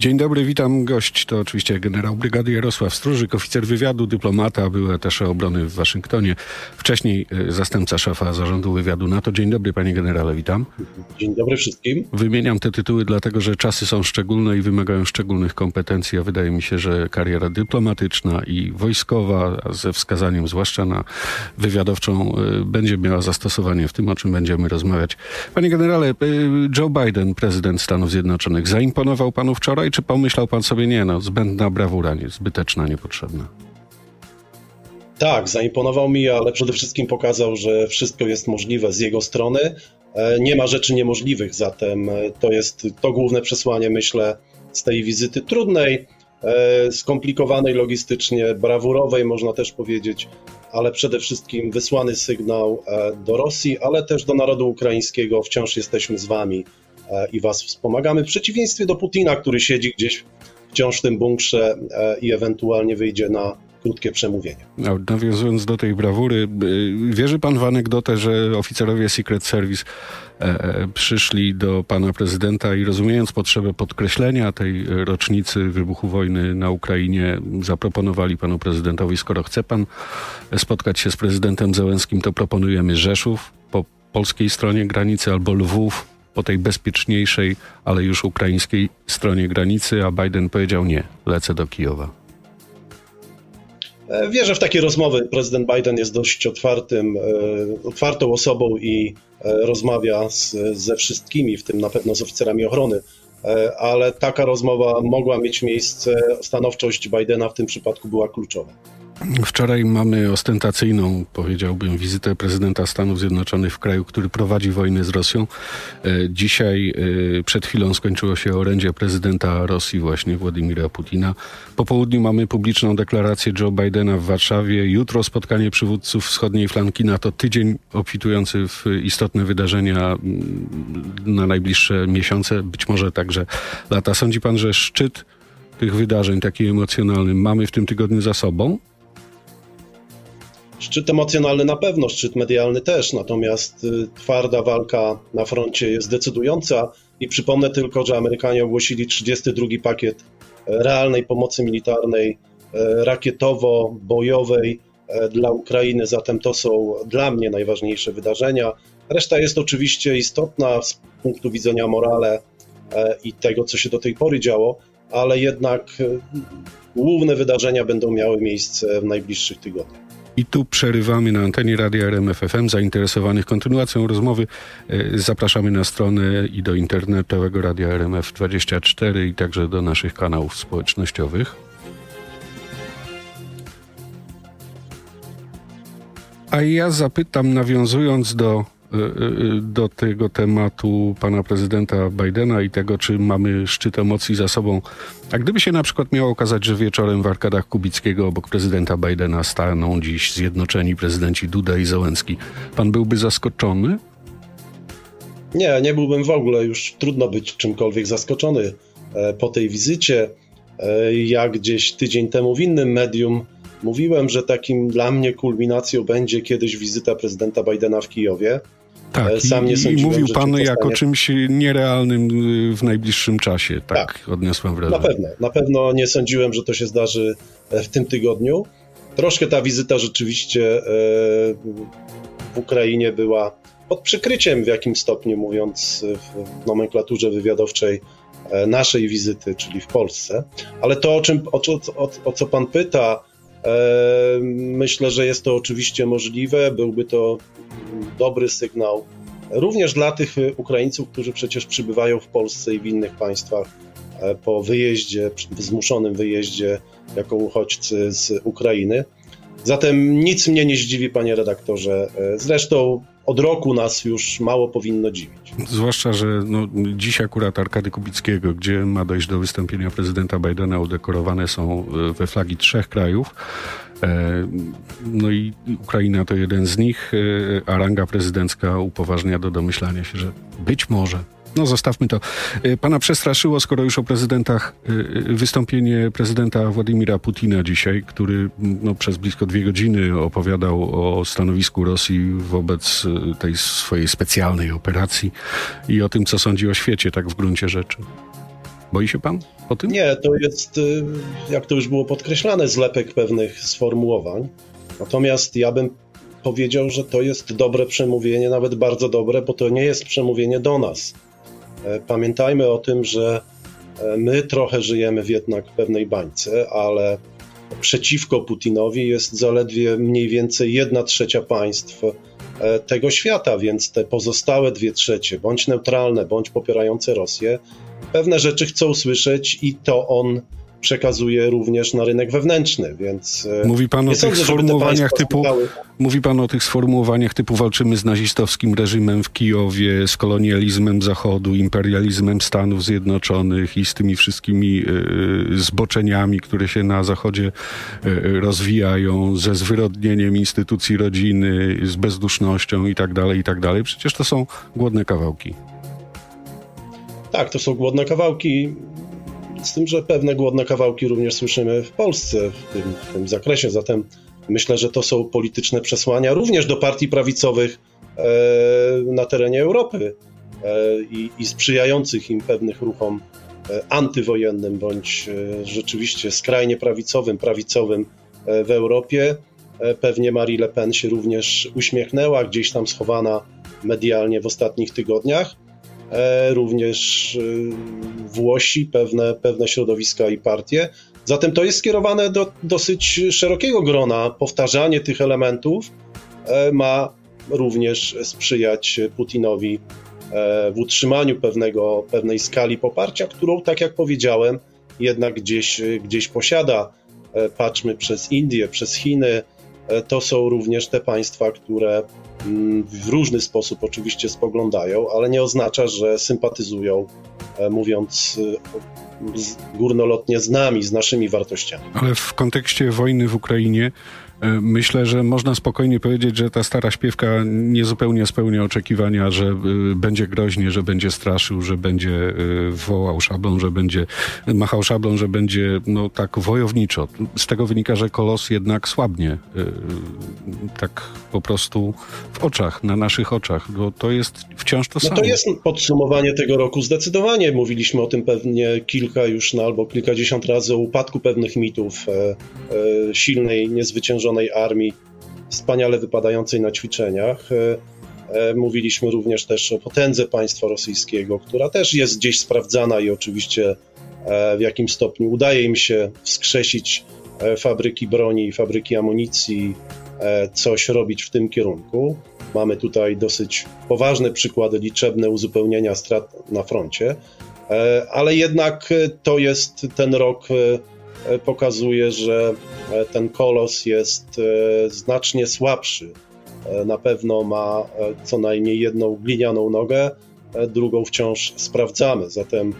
Dzień dobry, witam. Gość to oczywiście generał brygady Jarosław Stróżyk, oficer wywiadu, dyplomata, był atasze obrony w Waszyngtonie. Wcześniej y, zastępca szefa zarządu wywiadu NATO. Dzień dobry, panie generale, witam. Dzień dobry wszystkim. Wymieniam te tytuły dlatego, że czasy są szczególne i wymagają szczególnych kompetencji, a wydaje mi się, że kariera dyplomatyczna i wojskowa, ze wskazaniem zwłaszcza na wywiadowczą, y, będzie miała zastosowanie w tym, o czym będziemy rozmawiać. Panie generale, y, Joe Biden, prezydent Stanów Zjednoczonych, zaimponował panu wczoraj? Czy pomyślał pan sobie, nie no, zbędna brawura, nie, zbyteczna, niepotrzebna? Tak, zaimponował mi, ale przede wszystkim pokazał, że wszystko jest możliwe z jego strony. E, nie ma rzeczy niemożliwych, zatem e, to jest to główne przesłanie, myślę, z tej wizyty trudnej, e, skomplikowanej logistycznie, brawurowej, można też powiedzieć, ale przede wszystkim wysłany sygnał do Rosji, ale też do narodu ukraińskiego. Wciąż jesteśmy z wami i was wspomagamy, w przeciwieństwie do Putina, który siedzi gdzieś wciąż w tym bunkrze e, i ewentualnie wyjdzie na krótkie przemówienie. Nawiązując do tej brawury, e, wierzy pan w anegdotę, że oficerowie Secret Service przyszli do pana prezydenta i rozumiejąc potrzebę podkreślenia tej rocznicy wybuchu wojny na Ukrainie, zaproponowali panu prezydentowi, skoro chce pan spotkać się z prezydentem Zełenskim, to proponujemy Rzeszów po polskiej stronie granicy albo Lwów po tej bezpieczniejszej, ale już ukraińskiej stronie granicy, a Biden powiedział nie, lecę do Kijowa. E, wierzę w takie rozmowy. Prezydent Biden jest dość otwartym, e, otwartą osobą i e, rozmawia z, ze wszystkimi, w tym na pewno z oficerami ochrony, ale taka rozmowa mogła mieć miejsce. Stanowczość Bidena w tym przypadku była kluczowa. Wczoraj mamy ostentacyjną, powiedziałbym, wizytę prezydenta Stanów Zjednoczonych w kraju, który prowadzi wojnę z Rosją. E, dzisiaj, e, przed chwilą skończyło się orędzie prezydenta Rosji, właśnie Władimira Putina. Po południu mamy publiczną deklarację Joe Bidena w Warszawie. Jutro spotkanie przywódców wschodniej flanki NATO. Tydzień obfitujący w istotne wydarzenia mm, na najbliższe miesiące, być może także lata. Sądzi pan, że szczyt tych wydarzeń, taki emocjonalny, mamy w tym tygodniu za sobą? Szczyt emocjonalny na pewno, szczyt medialny też, natomiast y, twarda walka na froncie jest decydująca i przypomnę tylko, że Amerykanie ogłosili 32 pakiet e, realnej pomocy militarnej, e, rakietowo-bojowej e, dla Ukrainy, zatem to są dla mnie najważniejsze wydarzenia. Reszta jest oczywiście istotna z punktu widzenia morale i tego, co się do tej pory działo, ale jednak główne wydarzenia będą miały miejsce w najbliższych tygodniach. I tu przerywamy na antenie Radia RMF FM. Zainteresowanych kontynuacją rozmowy e, zapraszamy na stronę i do internetowego Radia RMF24 i także do naszych kanałów społecznościowych. A ja zapytam, nawiązując do do tego tematu pana prezydenta Bidena i tego, czy mamy szczyt emocji za sobą. A gdyby się na przykład miało okazać, że wieczorem w arkadach Kubickiego obok prezydenta Bidena staną dziś zjednoczeni prezydenci Duda i Załęcki, pan byłby zaskoczony? Nie, nie byłbym w ogóle. Już trudno być czymkolwiek zaskoczony e, po tej wizycie. E, ja gdzieś tydzień temu w innym medium mówiłem, że takim dla mnie kulminacją będzie kiedyś wizyta prezydenta Bidena w Kijowie. Tak, e, Sam nie i, i mówił pan jak o czymś nierealnym y, w najbliższym czasie, tak, tak, odniosłem wrażenie. Na pewno, na pewno nie sądziłem, że to się zdarzy e, w tym tygodniu. Troszkę ta wizyta rzeczywiście e, w Ukrainie była pod przykryciem w jakim stopniu, mówiąc w nomenklaturze wywiadowczej naszej wizyty, czyli w Polsce. Ale to, o, czym, o, o, o co pan pyta, myślę, że jest to oczywiście możliwe. Byłby to dobry sygnał również dla tych Ukraińców, którzy przecież przybywają w Polsce i w innych państwach e, po wyjeździe, zmuszonym wyjeździe jako uchodźcy z Ukrainy. Zatem nic mnie nie zdziwi, panie redaktorze. E, zresztą od roku nas już mało powinno dziwić. Zwłaszcza, że no, dziś akurat Arkady Kubickiego, gdzie ma dojść do wystąpienia prezydenta Bidena, udekorowane są e, we flagi trzech krajów. E, no i Ukraina to jeden z nich, e, a ranga prezydencka upoważnia do domyślania się, że być może no zostawmy to. E, pana przestraszyło, skoro już o prezydentach, wystąpienie prezydenta Władimira Putina dzisiaj, który no, przez blisko dwie godziny opowiadał o stanowisku Rosji wobec tej swojej specjalnej operacji i o tym, co sądzi o świecie, tak w gruncie rzeczy. Boi się pan? Po tym? Nie, to jest, y, jak to już było podkreślane, zlepek pewnych sformułowań. Natomiast ja bym powiedział, że to jest dobre przemówienie, nawet bardzo dobre, bo to nie jest przemówienie do nas. E, pamiętajmy o tym, że e, my trochę żyjemy w jednak pewnej bańce, ale przeciwko Putinowi jest zaledwie mniej więcej jedna trzecia państw e, tego świata, więc te pozostałe dwie trzecie, bądź neutralne, bądź popierające Rosję, pewne rzeczy chcą słyszeć i to on przekazuje również na rynek wewnętrzny, więc e, mówi pan o tych sądzę, sformułowaniach typu mówi pan o tych sformułowaniach typu walczymy z nazistowskim reżimem w Kijowie, z kolonializmem Zachodu, imperializmem Stanów Zjednoczonych i z tymi wszystkimi y, zboczeniami, które się na Zachodzie y, rozwijają, ze zwyrodnieniem instytucji rodziny, z bezdusznością i tak dalej, i tak dalej. Przecież to są głodne kawałki. Tak, to są głodne kawałki. Z tym, że pewne głodne kawałki również słyszymy w Polsce w tym, w tym zakresie. Zatem myślę, że to są polityczne przesłania również do partii prawicowych e, na terenie Europy e, i, i sprzyjających im pewnych ruchom e, antywojennym bądź e, rzeczywiście skrajnie prawicowym, prawicowym e, w Europie. Pewnie Marie Le Pen się również uśmiechnęła, gdzieś tam schowana medialnie w ostatnich tygodniach. E, również e, Włosi, pewne, pewne środowiska i partie. Zatem to jest skierowane do dosyć szerokiego grona. Powtarzanie tych elementów e, ma również sprzyjać Putinowi w utrzymaniu pewnego, pewnej skali poparcia, którą, tak jak powiedziałem, jednak gdzieś, gdzieś posiada. Patrzmy przez Indię, przez Chiny. To są również te państwa, które Mm, w różny sposób oczywiście spoglądają, ale nie oznacza, że sympatyzują, e, mówiąc e, górnolotnie z nami, z naszymi wartościami. Ale w kontekście wojny w Ukrainie E, myślę, że można spokojnie powiedzieć, że ta stara śpiewka niezupełnie spełnia oczekiwania, że e, będzie groźnie, że będzie straszył, że będzie e, wołał szablą, że będzie machał szablą, że będzie no tak wojowniczo. Z tego wynika, że kolos jednak słabnie. Tak po prostu w oczach, na naszych oczach, bo to jest wciąż to no samo. To jest podsumowanie tego roku zdecydowanie. Mówiliśmy o tym pewnie kilka już no, albo kilkadziesiąt razy o upadku pewnych mitów silnej, niezwyciężonej armii, wspaniale wypadającej na ćwiczeniach. E, e, mówiliśmy również też o potędze państwa rosyjskiego, która też jest gdzieś sprawdzana i oczywiście e, w jakim stopniu udaje im się wskrzesić fabryki broni i fabryki amunicji, coś robić w tym kierunku. Mamy tutaj dosyć poważne przykłady, liczebne uzupełnienia strat na froncie, ale jednak to jest ten rok pokazuje, że e, ten kolos jest e, znacznie słabszy. Na pewno ma co najmniej jedną glinianą nogę, drugą wciąż sprawdzamy. Zatem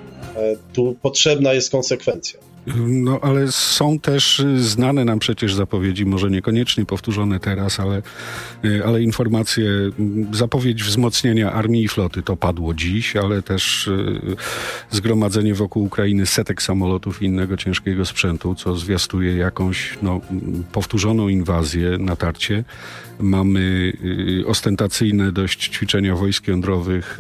tu potrzebna jest konsekwencja. No ale są też znane nam przecież zapowiedzi, może niekoniecznie powtórzone teraz, ale, y, ale informacje, zapowiedź wzmocnienia armii i floty to padło dziś, ale też y, zgromadzenie wokół Ukrainy setek samolotów i innego ciężkiego sprzętu, co zwiastuje jakąś no, powtórzoną inwazję, natarcie. Mamy y, ostentacyjne dość ćwiczenia wojsk jądrowych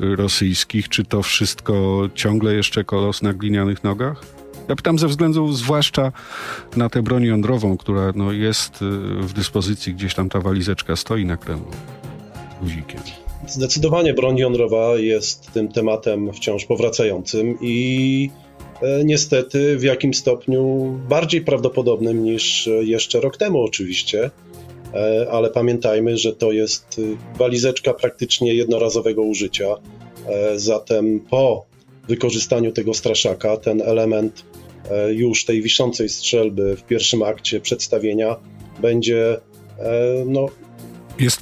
rosyjskich. Czy to wszystko ciągle jeszcze kolos na glinianych nogach? Ja pytam ze względu zwłaszcza na tę broń jądrową, która no, jest y, w dyspozycji, gdzieś tam ta walizeczka stoi na Kremlu guzikiem. Zdecydowanie broń jądrowa jest tym tematem wciąż powracającym i e, niestety w jakim stopniu bardziej prawdopodobnym niż jeszcze rok temu oczywiście, e, ale pamiętajmy, że to jest y, walizeczka praktycznie jednorazowego użycia. E, zatem po wykorzystaniu tego straszaka ten element E, już tej wiszącej strzelby w pierwszym akcie przedstawienia będzie e, no,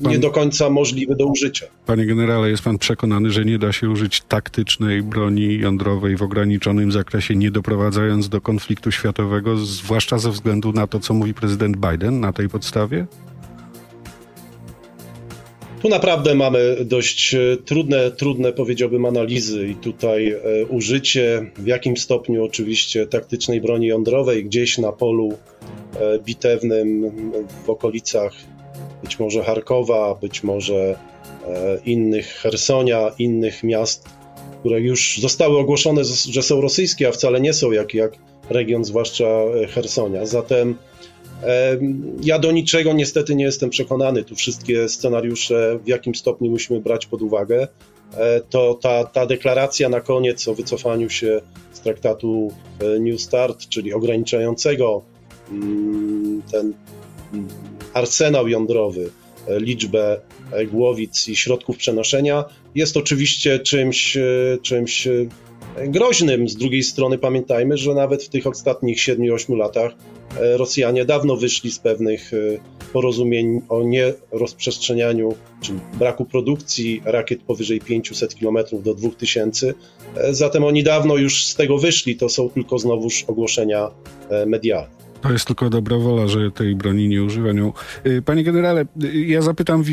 pan, nie do końca możliwy do użycia. Panie generale, jest pan przekonany, że nie da się użyć taktycznej broni jądrowej w ograniczonym zakresie, nie doprowadzając do konfliktu światowego, zwłaszcza ze względu na to, co mówi prezydent Biden na tej podstawie? Tu naprawdę mamy dość e, trudne, trudne powiedziałbym analizy i tutaj e, użycie w jakim stopniu oczywiście taktycznej broni jądrowej gdzieś na polu e, bitewnym w okolicach być może Charkowa, być może innych Hersonia, innych miast które już zostały ogłoszone, że są rosyjskie, a wcale nie są, jak, jak region, zwłaszcza Hersonia. Zatem ja do niczego niestety nie jestem przekonany. Tu wszystkie scenariusze w jakim stopniu musimy brać pod uwagę. E, to ta, ta deklaracja na koniec o wycofaniu się z traktatu e, New Start, czyli ograniczającego mm, ten mm, arsenał jądrowy, e, liczbę głowic i środków przenoszenia, jest oczywiście czymś, czymś groźnym. Z drugiej strony pamiętajmy, że nawet w tych ostatnich 7-8 latach e, Rosjanie dawno wyszli z pewnych e, porozumień o nierozprzestrzenianiu, czy braku produkcji rakiet powyżej 500 km do 2000. E, zatem oni dawno już z tego wyszli, to są tylko znowuż ogłoszenia medialne. To jest tylko dobra wola, że tej broni nie używają. Y, panie generale, y, ja zapytam,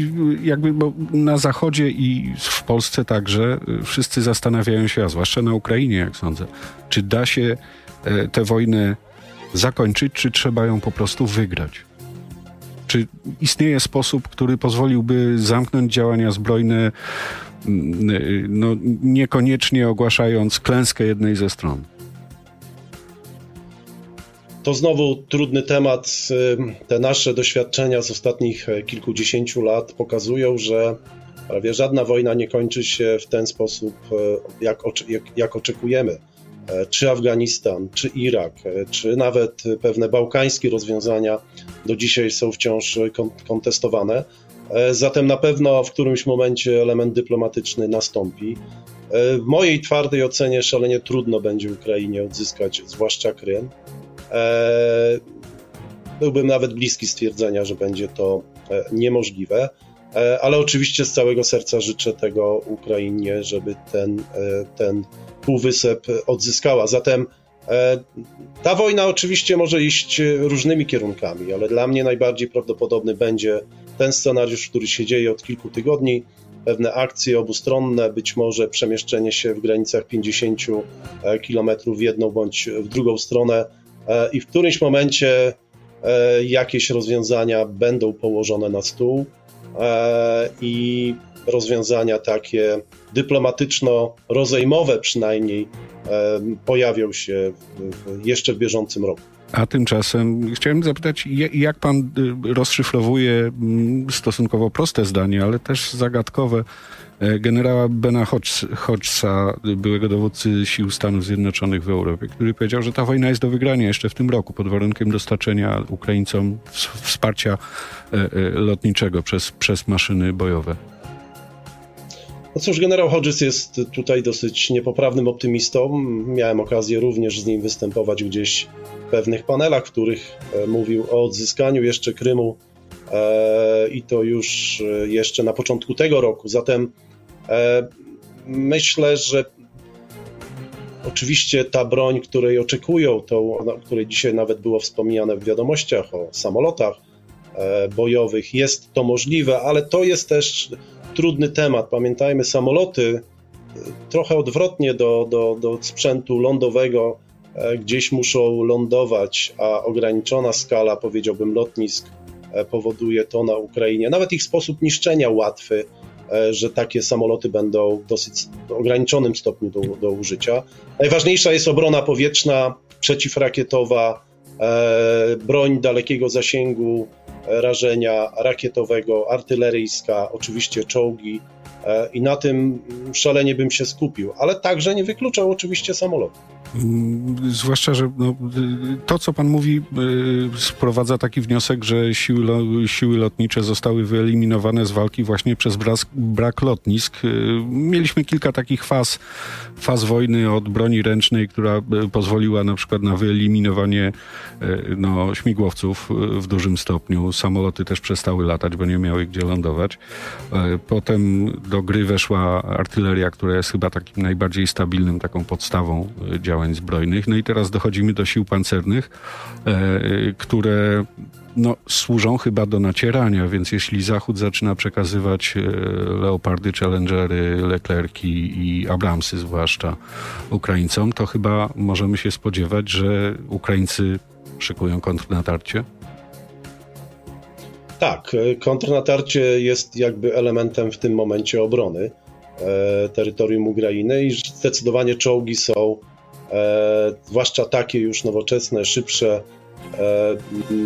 jakby, bo na Zachodzie i w Polsce także y, wszyscy zastanawiają się, a zwłaszcza na Ukrainie, jak sądzę, czy da się tę wojnę zakończyć, czy trzeba ją po prostu wygrać? Czy istnieje sposób, który pozwoliłby zamknąć działania zbrojne, no, niekoniecznie ogłaszając klęskę jednej ze stron? To znowu trudny temat. Te nasze doświadczenia z ostatnich e, kilkudziesięciu lat pokazują, że prawie żadna wojna nie kończy się w ten sposób, e, jak, jak, jak oczekujemy. E, czy Afganistan, czy Irak, czy nawet pewne bałkańskie rozwiązania do dzisiaj są wciąż kontestowane. Zatem na pewno w którymś momencie element dyplomatyczny nastąpi. W mojej twardej ocenie szalenie trudno będzie Ukrainie odzyskać, zwłaszcza Krym. E, byłbym nawet bliski stwierdzenia, że będzie to e, niemożliwe, e, ale oczywiście z całego serca życzę tego Ukrainie, żeby ten, ten półwysep odzyskała. Zatem ta wojna oczywiście może iść różnymi kierunkami, ale dla mnie najbardziej prawdopodobny będzie ten scenariusz, który się dzieje od kilku tygodni. Pewne akcje obustronne, być może przemieszczenie się w granicach 50 km w jedną bądź w drugą stronę i w którymś momencie e, jakieś rozwiązania będą położone na stół e, i rozwiązania takie dyplomatyczno-rozejmowe przynajmniej pojawią się jeszcze w bieżącym roku. A tymczasem chciałem zapytać, jak pan y, rozszyfrowuje mm, stosunkowo proste zdanie, ale też zagadkowe E, generała Bena Hodgsa, byłego dowódcy sił Stanów Zjednoczonych w Europie, który powiedział, że ta wojna jest do wygrania jeszcze w tym roku pod warunkiem dostarczenia Ukraińcom wsparcia e, e, lotniczego przez, przez maszyny bojowe. No cóż, generał Hodges jest tutaj dosyć niepoprawnym optymistą. Miałem okazję również z nim występować gdzieś w pewnych panelach, w których mówił o odzyskaniu jeszcze Krymu i to już jeszcze na początku tego roku. Zatem E, myślę, że oczywiście ta broń, której oczekują, to, o której dzisiaj nawet było wspomniane w wiadomościach o samolotach e, bojowych, jest to możliwe, ale to jest też trudny temat. Pamiętajmy, samoloty e, trochę odwrotnie do, do, do sprzętu lądowego gdzieś muszą lądować, a ograniczona skala, powiedziałbym, lotnisk powoduje to na Ukrainie. Nawet ich sposób niszczenia łatwy E, że takie samoloty będą w dosyć ograniczonym stopniu do, do użycia. Najważniejsza jest obrona powietrzna, przeciwrakietowa, e, broń dalekiego zasięgu e, rażenia rakietowego, artyleryjska, oczywiście czołgi, i na tym szalenie bym się skupił, ale także nie wykluczał oczywiście samolotu. Mm, zwłaszcza, że no, to, co pan mówi, y, sprowadza taki wniosek, że siły, siły lotnicze zostały wyeliminowane z walki właśnie przez brak, brak lotnisk. Y, mieliśmy kilka takich faz, faz wojny od broni ręcznej, która pozwoliła na przykład na wyeliminowanie no, śmigłowców w dużym stopniu. Samoloty też przestały latać, bo nie miały gdzie lądować. Potem do gry weszła artyleria, która jest chyba takim najbardziej stabilnym, taką podstawą działań działań zbrojnych. No i teraz dochodzimy do sił pancernych, e, które no, służą chyba do nacierania, więc jeśli Zachód zaczyna przekazywać e, Leopardy, Challengery, Leclerki i Abramsy zwłaszcza Ukraińcom, to chyba możemy się spodziewać, że Ukraińcy szykują kontrnatarcie? Tak, e, kontrnatarcie jest jakby elementem w tym momencie obrony. E, terytorium Ukrainy i zdecydowanie czołgi są, e, zwłaszcza takie już nowoczesne, szybsze,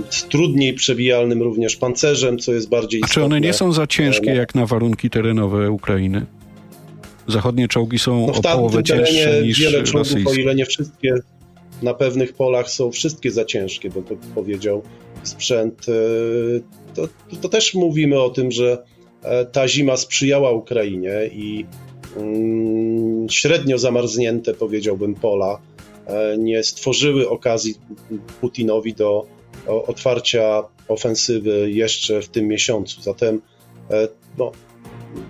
z trudniej przebijalnym również pancerzem, co jest bardziej A czy one nie są za ciężkie no. jak na warunki terenowe Ukrainy? Zachodnie czołgi są No o połowę cięższe niż wiele czołgów, o rosyjskie. ile nie wszystkie, na pewnych polach są wszystkie za ciężkie, bym to powiedział, sprzęt. e, To, to też mówimy o tym, że e, ta zima sprzyjała Ukrainie i mm, średnio zamarznięte, powiedziałbym, pola e, nie stworzyły okazji Putinowi do otwarcia ofensywy jeszcze w tym miesiącu. Zatem no,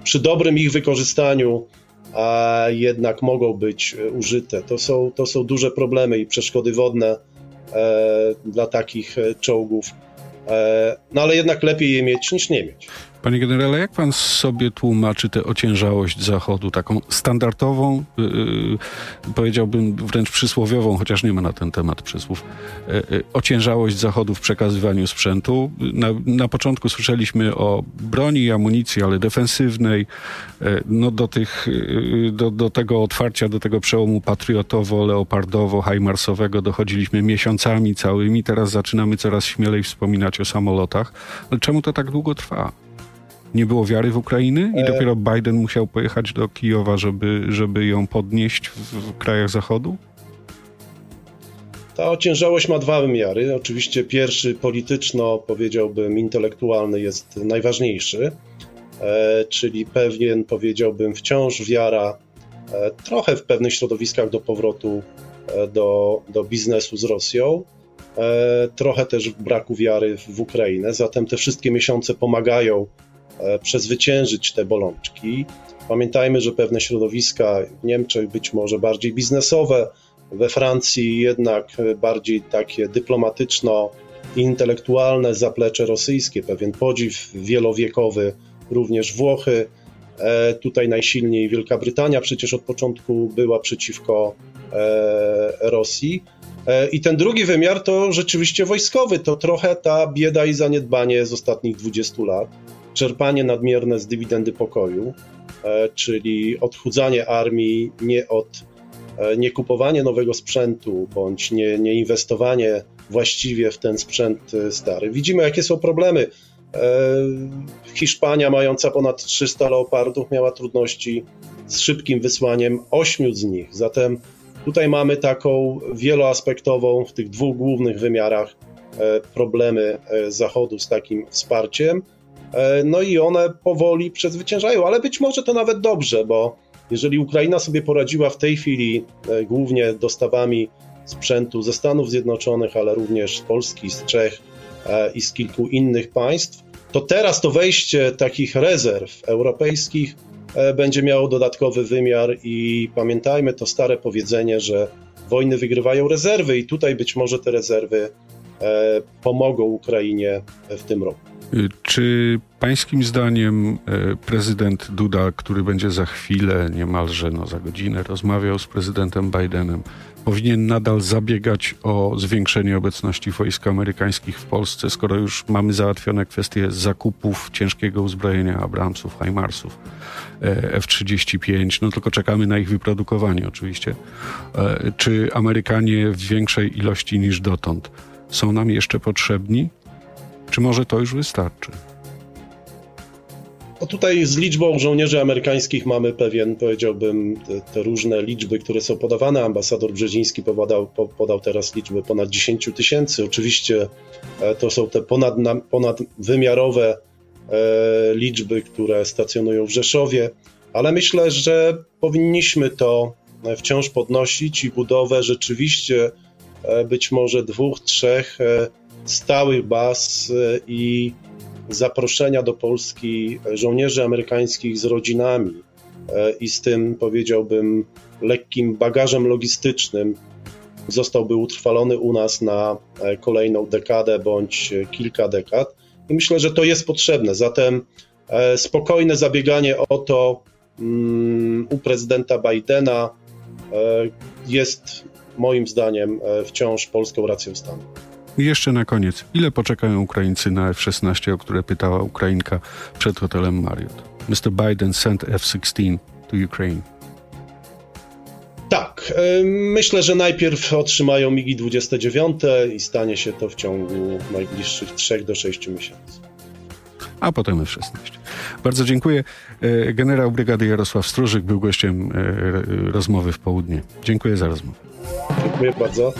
przy dobrym ich wykorzystaniu a jednak mogą być użyte. To są, to są duże problemy i przeszkody wodne dla takich e, czołgów. E, no ale jednak lepiej je mieć niż nie mieć. Panie generale, jak pan sobie tłumaczy tę ociężałość Zachodu, taką standardową, yy, powiedziałbym wręcz przysłowiową, chociaż nie ma na ten temat przysłów, yy, ociężałość Zachodu w przekazywaniu sprzętu? Na, na początku słyszeliśmy o broni i amunicji, ale defensywnej, yy, no do, tych, yy, do, do tego otwarcia, do tego przełomu patriotowo-leopardowo-hajmarsowego dochodziliśmy miesiącami całymi, teraz zaczynamy coraz śmielej wspominać o samolotach. Ale czemu to tak długo trwa? Nie było wiary w Ukrainy i E- dopiero Biden musiał pojechać do Kijowa, żeby, żeby ją podnieść w, w krajach Zachodu? Ta ociężałość ma dwa wymiary. Oczywiście pierwszy polityczno, powiedziałbym, intelektualny jest najważniejszy, e, czyli pewien, powiedziałbym, wciąż wiara e, trochę w pewnych środowiskach do powrotu do, do biznesu z Rosją, trochę też braku wiary w, Ukrainę. Zatem te wszystkie miesiące pomagają przezwyciężyć te bolączki. Pamiętajmy, że pewne środowiska w Niemczech, być może bardziej biznesowe, we Francji jednak bardziej takie dyplomatyczno-intelektualne zaplecze rosyjskie, pewien podziw wielowiekowy, również Włochy. E, tutaj najsilniej Wielka Brytania przecież od początku była przeciwko e, Rosji. E, I ten drugi wymiar to rzeczywiście wojskowy, to trochę ta bieda i zaniedbanie z ostatnich 20 lat, czerpanie nadmierne z dywidendy pokoju, e, czyli odchudzanie armii nie od e, nie kupowanie nowego sprzętu bądź nie, nie inwestowanie właściwie w ten sprzęt e, stary. Widzimy, jakie są problemy. Hiszpania, mająca ponad 300 leopardów, miała trudności z szybkim wysłaniem ośmiu z nich. Zatem tutaj mamy taką wieloaspektową, w tych dwóch głównych wymiarach, problemy Zachodu z takim wsparciem. E, No i one powoli przezwyciężają, ale być może to nawet dobrze, bo jeżeli Ukraina sobie poradziła w tej chwili e, głównie dostawami sprzętu ze Stanów Zjednoczonych, ale również z Polski, z Czech e, i z kilku innych państw, to teraz to wejście takich rezerw europejskich będzie miało dodatkowy wymiar i pamiętajmy to stare powiedzenie, że wojny wygrywają rezerwy i tutaj być może te rezerwy pomogą Ukrainie w tym roku. Y, Czy pańskim zdaniem e, prezydent Duda, który będzie za chwilę, niemalże no, za godzinę, rozmawiał z prezydentem Bidenem, powinien nadal zabiegać o zwiększenie obecności wojsk amerykańskich w Polsce, skoro już mamy załatwione kwestie zakupów ciężkiego uzbrojenia Abramsów, Heimarsów, e, F-35, no tylko czekamy na ich wyprodukowanie oczywiście. E, Czy Amerykanie w większej ilości niż dotąd są nam jeszcze potrzebni? Czy może to już wystarczy? No tutaj z liczbą żołnierzy amerykańskich mamy pewien, powiedziałbym, te, te różne liczby, które są podawane. Ambasador Brzeziński podał, po- podał teraz liczbę ponad 10 tysięcy. Oczywiście e, to są te ponad, ponadwymiarowe e, liczby, które stacjonują w Rzeszowie, ale myślę, że powinniśmy to e, wciąż podnosić i budowę rzeczywiście być może dwóch, trzech stałych baz e, i zaproszenia do Polski żołnierzy amerykańskich z rodzinami e, i z tym, powiedziałbym, lekkim bagażem logistycznym zostałby utrwalony u nas na e, kolejną dekadę bądź kilka dekad. I myślę, że to jest potrzebne. Zatem spokojne zabieganie o to mm, u prezydenta Bidena jest moim zdaniem wciąż polską racją stanu. I jeszcze na koniec, ile poczekają Ukraińcy na F-16, o które pytała Ukrainka przed hotelem Marriott? Mr. Biden sent F-16 to Ukraine. e, myślę, że najpierw otrzymają MIGI 29 i stanie się to w ciągu najbliższych 3 do 6 miesięcy. a potem F-16. Bardzo dziękuję. E, Generał brygady Jarosław Stróżyk był gościem e, rozmowy w południe. Dziękuję za rozmowę. Dziękuję bardzo.